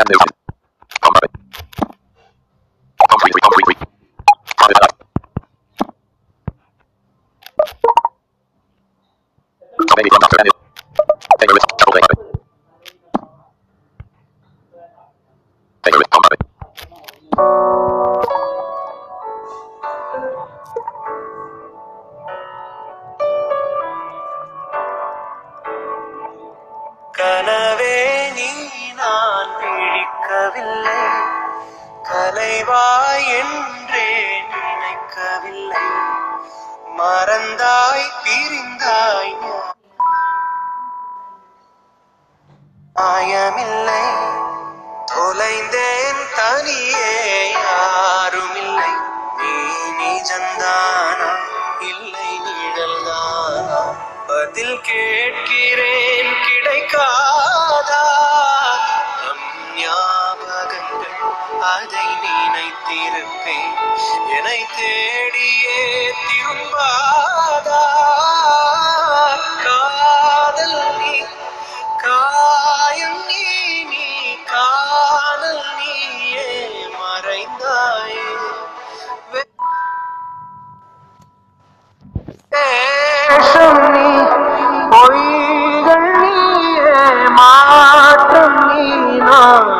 Active. தொலைந்தேன் தனியே யாரும் இல்லை நீ நிஜந்தானா இல்லை நிழல்தானா பதில் கேட்கிறேன் கிடைக்காதா? நம் ஞாபகங்கள் அதை நினைத்திருப்பேன். என்னை தேடியே திரும்பாதா? காதல் நீ காயம் सी कोई गणी माती न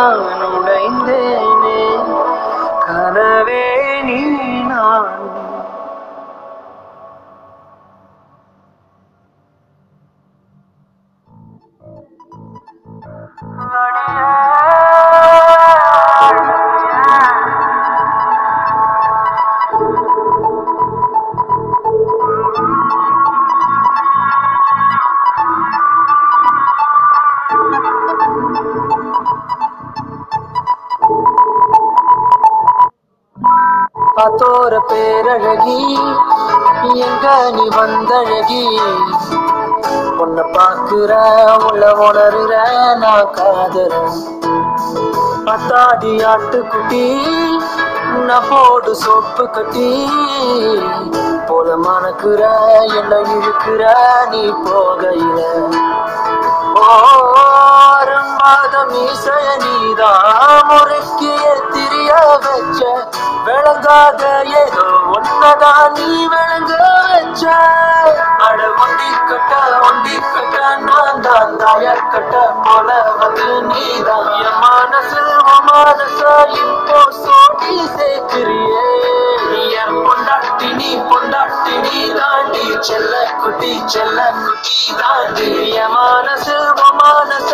நான் அழகி எங்க நீ வந்தழகி. உன்னை பாக்குற உள்ள உணர்ற நான் காதல் பத்தாடி ஆட்டுக்குட்டி நான் போடு சோப்பு கட்டி. போல மணக்குற என்ன இருக்கிற நீ போகையில. ஓரம் மாதம் இசைய நீதான் முறைக்கிய திரிய வச்ச விளங்காத ஏதோ ஒன்னதான் நீ விளங்க வச்ச. அட ஒண்டி கட்ட ஒண்டி கட்ட நான் தான் தாயார் கட்ட போல வந்து நீதான். என் மனசு உன் மனச இப்போ சோட்டி சேர்க்கிறியே. என் பொண்டாட்டி நீ பொண்டாட்டி நீ தாண்டி செல்ல குட்டி செல்ல குட்டி தாண்டி என் மனசு உன் மனச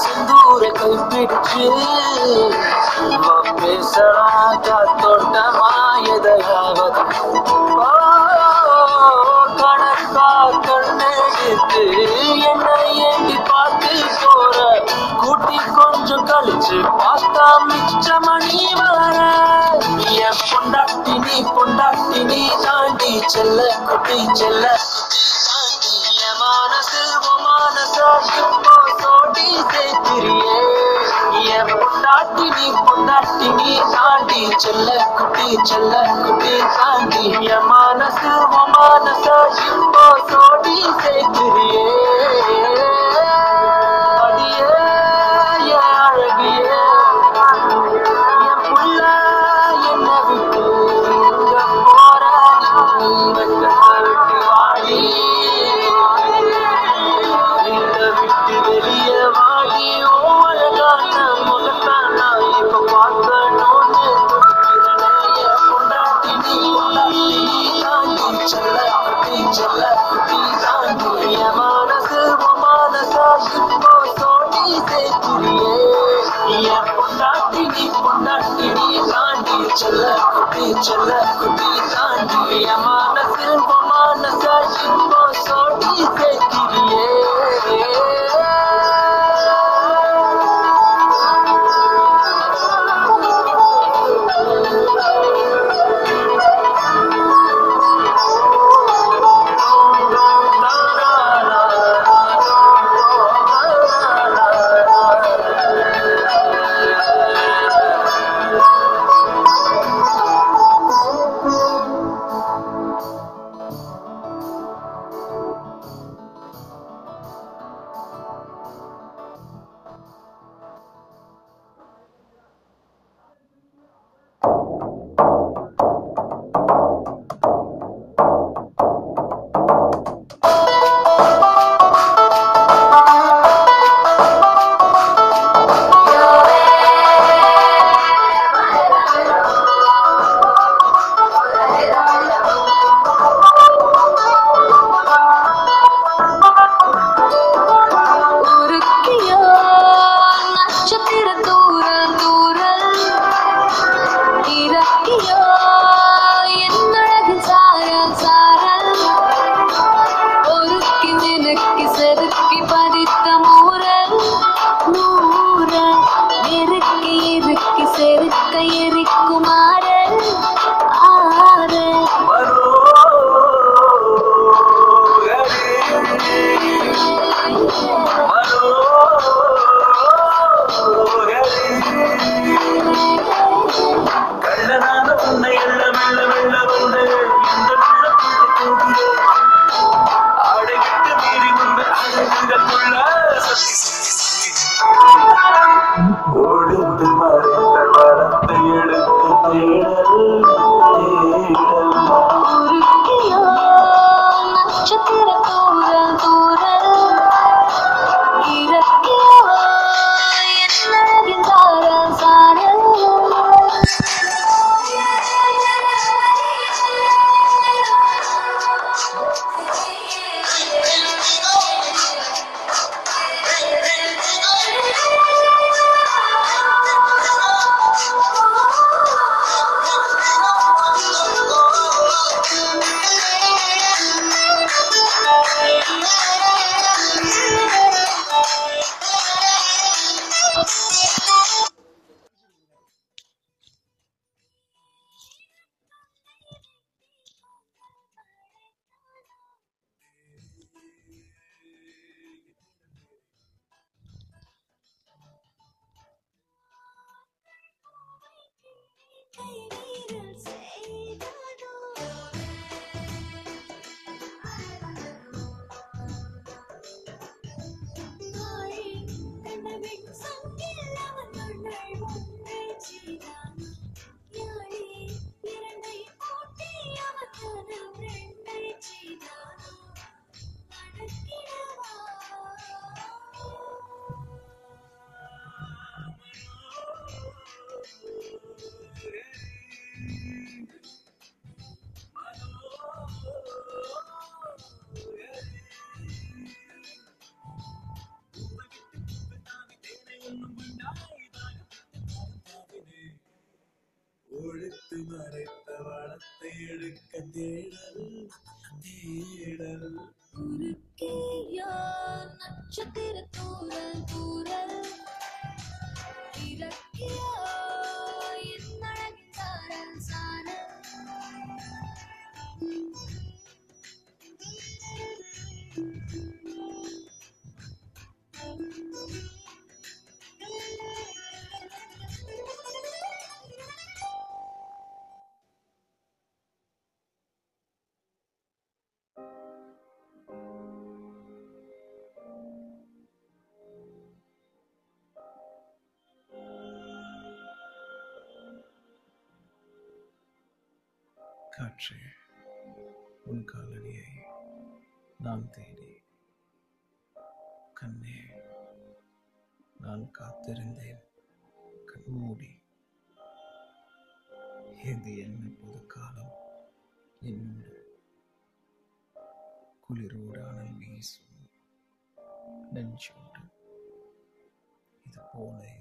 செந்தூர கைப்பிடிச்சு பேசலாம் காத்தோட்டமா எதையாவது கணக்கா கண்ணெடுத்து என்னை ஏண்டி பார்த்து போற கூட்டி கொஞ்சம் கழிச்சு பார்த்தா மிச்சமணி வர என் பொண்டாட்டி நீ பொண்டாட்டி தாண்டி செல்ல குட்டி செல்ல குட்டி பொண்டாட்டினி பொண்டாட்டினி ஆண்டி செல்ல குட்டி செல்ல குட்டி தாண்டி என் மனசு மனசு ஒழித்து மறைத்த வளத்தை எடுக்க தேடல் தேடல். காற்றே உன் காலடியை நான் தேடி. கண்ணே நான் காத்திருந்தேன். கண்மூடி இது என்ன பொது காலம்? என்னோடு குளிரோடானல் வீசும் நெஞ்சோடு. இது போல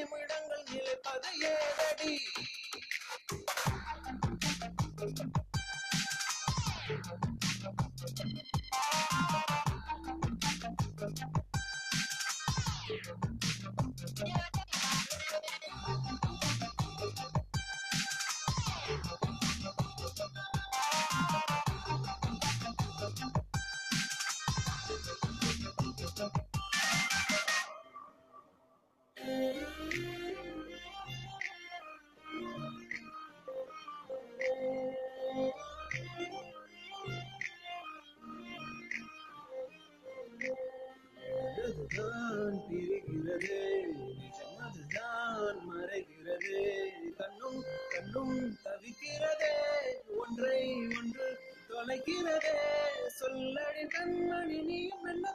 நிமிடங்கள் நிலைப்பது ஏதடி கலைக்கிறதே சொல்லடி கண்மணி நீயும் என்ன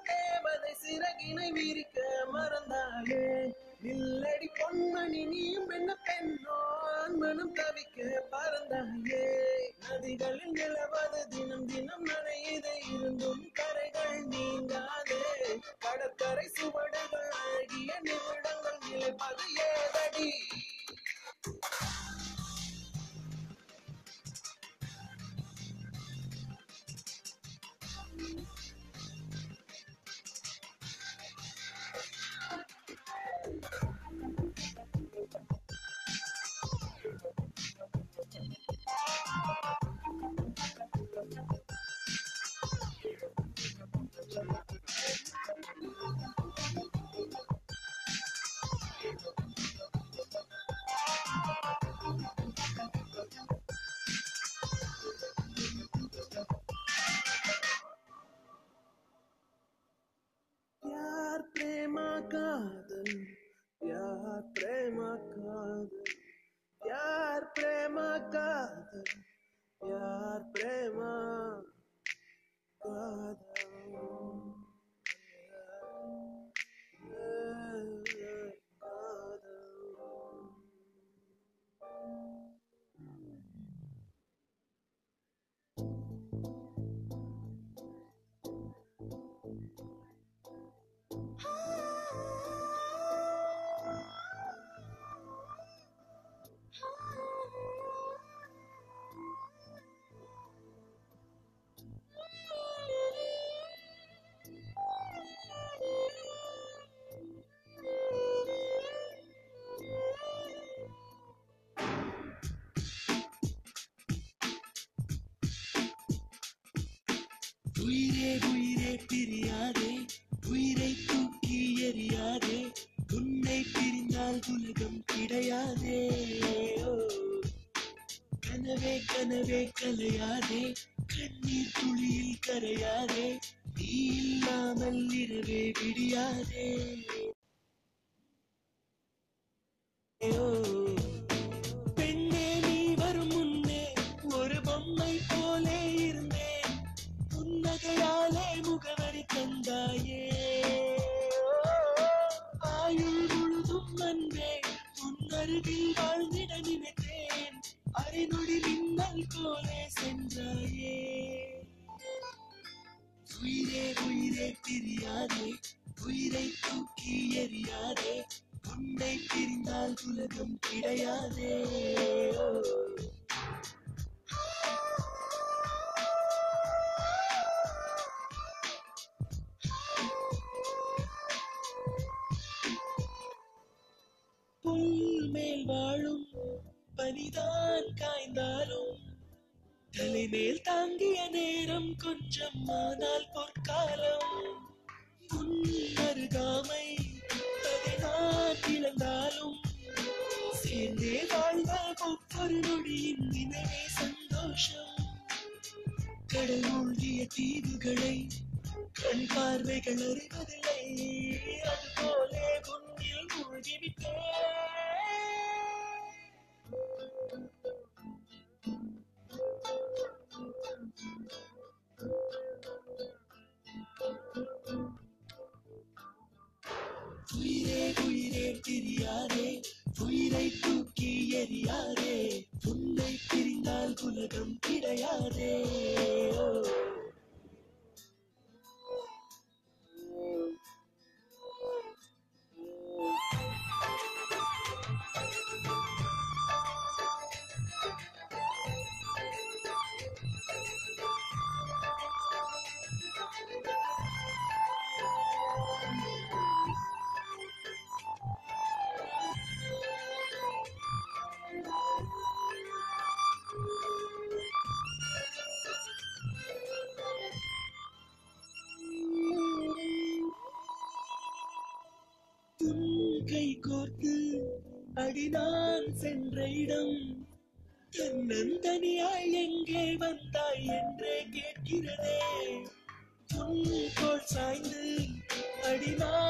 பிரியாதே உயிரை தூக்கி எறியாதே உன்னை பிரிந்தால் உலகம் கிடையாதே. கனவே கனவே கலையாதே கண்ணீர் துளியில் கரையாதே நீ இல்லாமல் இரவே விடியாதே. ஓ Oh. தேடி நான் சென்ற இடம். தன்னந்தனியாய் எங்கே வந்தாய் என்றே கேட்கிறதே. உன் சாய்ந்து அடிநாள்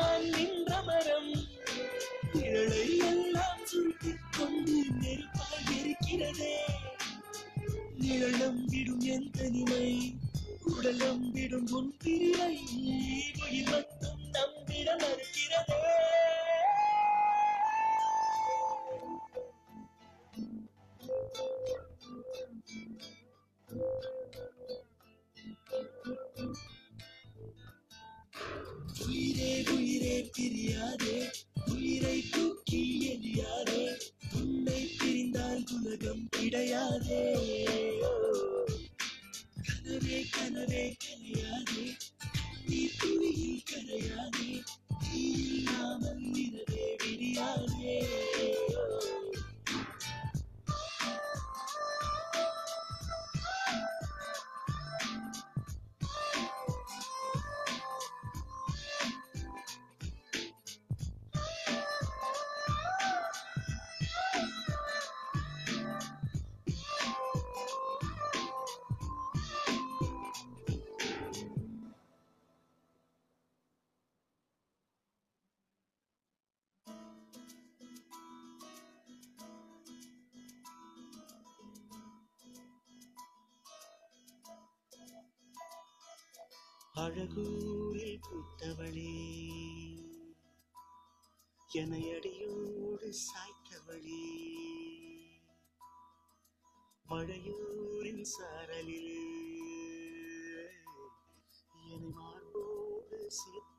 queria அழகூரில் பூத்தவளே. எனையடியோடு சாய்த்தவளே. மழையூரின் சாரலில். என்னை மார்போடு சேர்த்து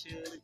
should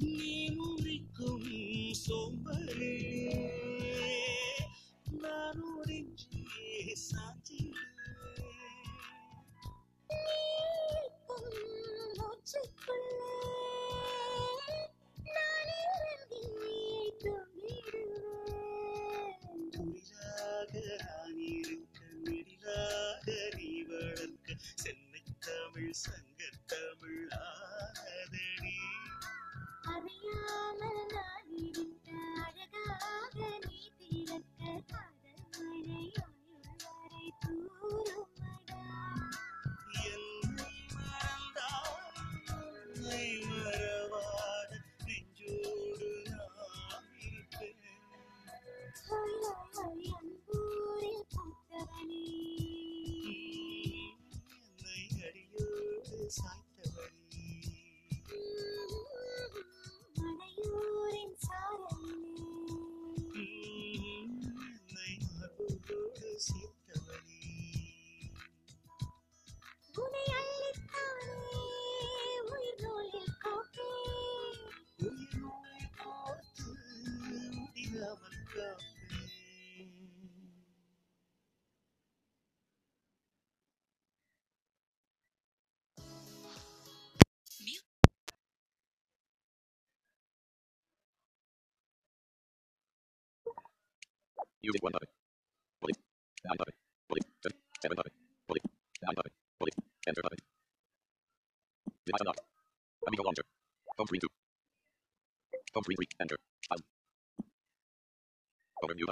நீ உரைக்கும் சோம்பரே Music one Seven Enter topic. Device unlocked. Amigo launcher. Phone screen two. Phone screen three. Enter. Time. Overview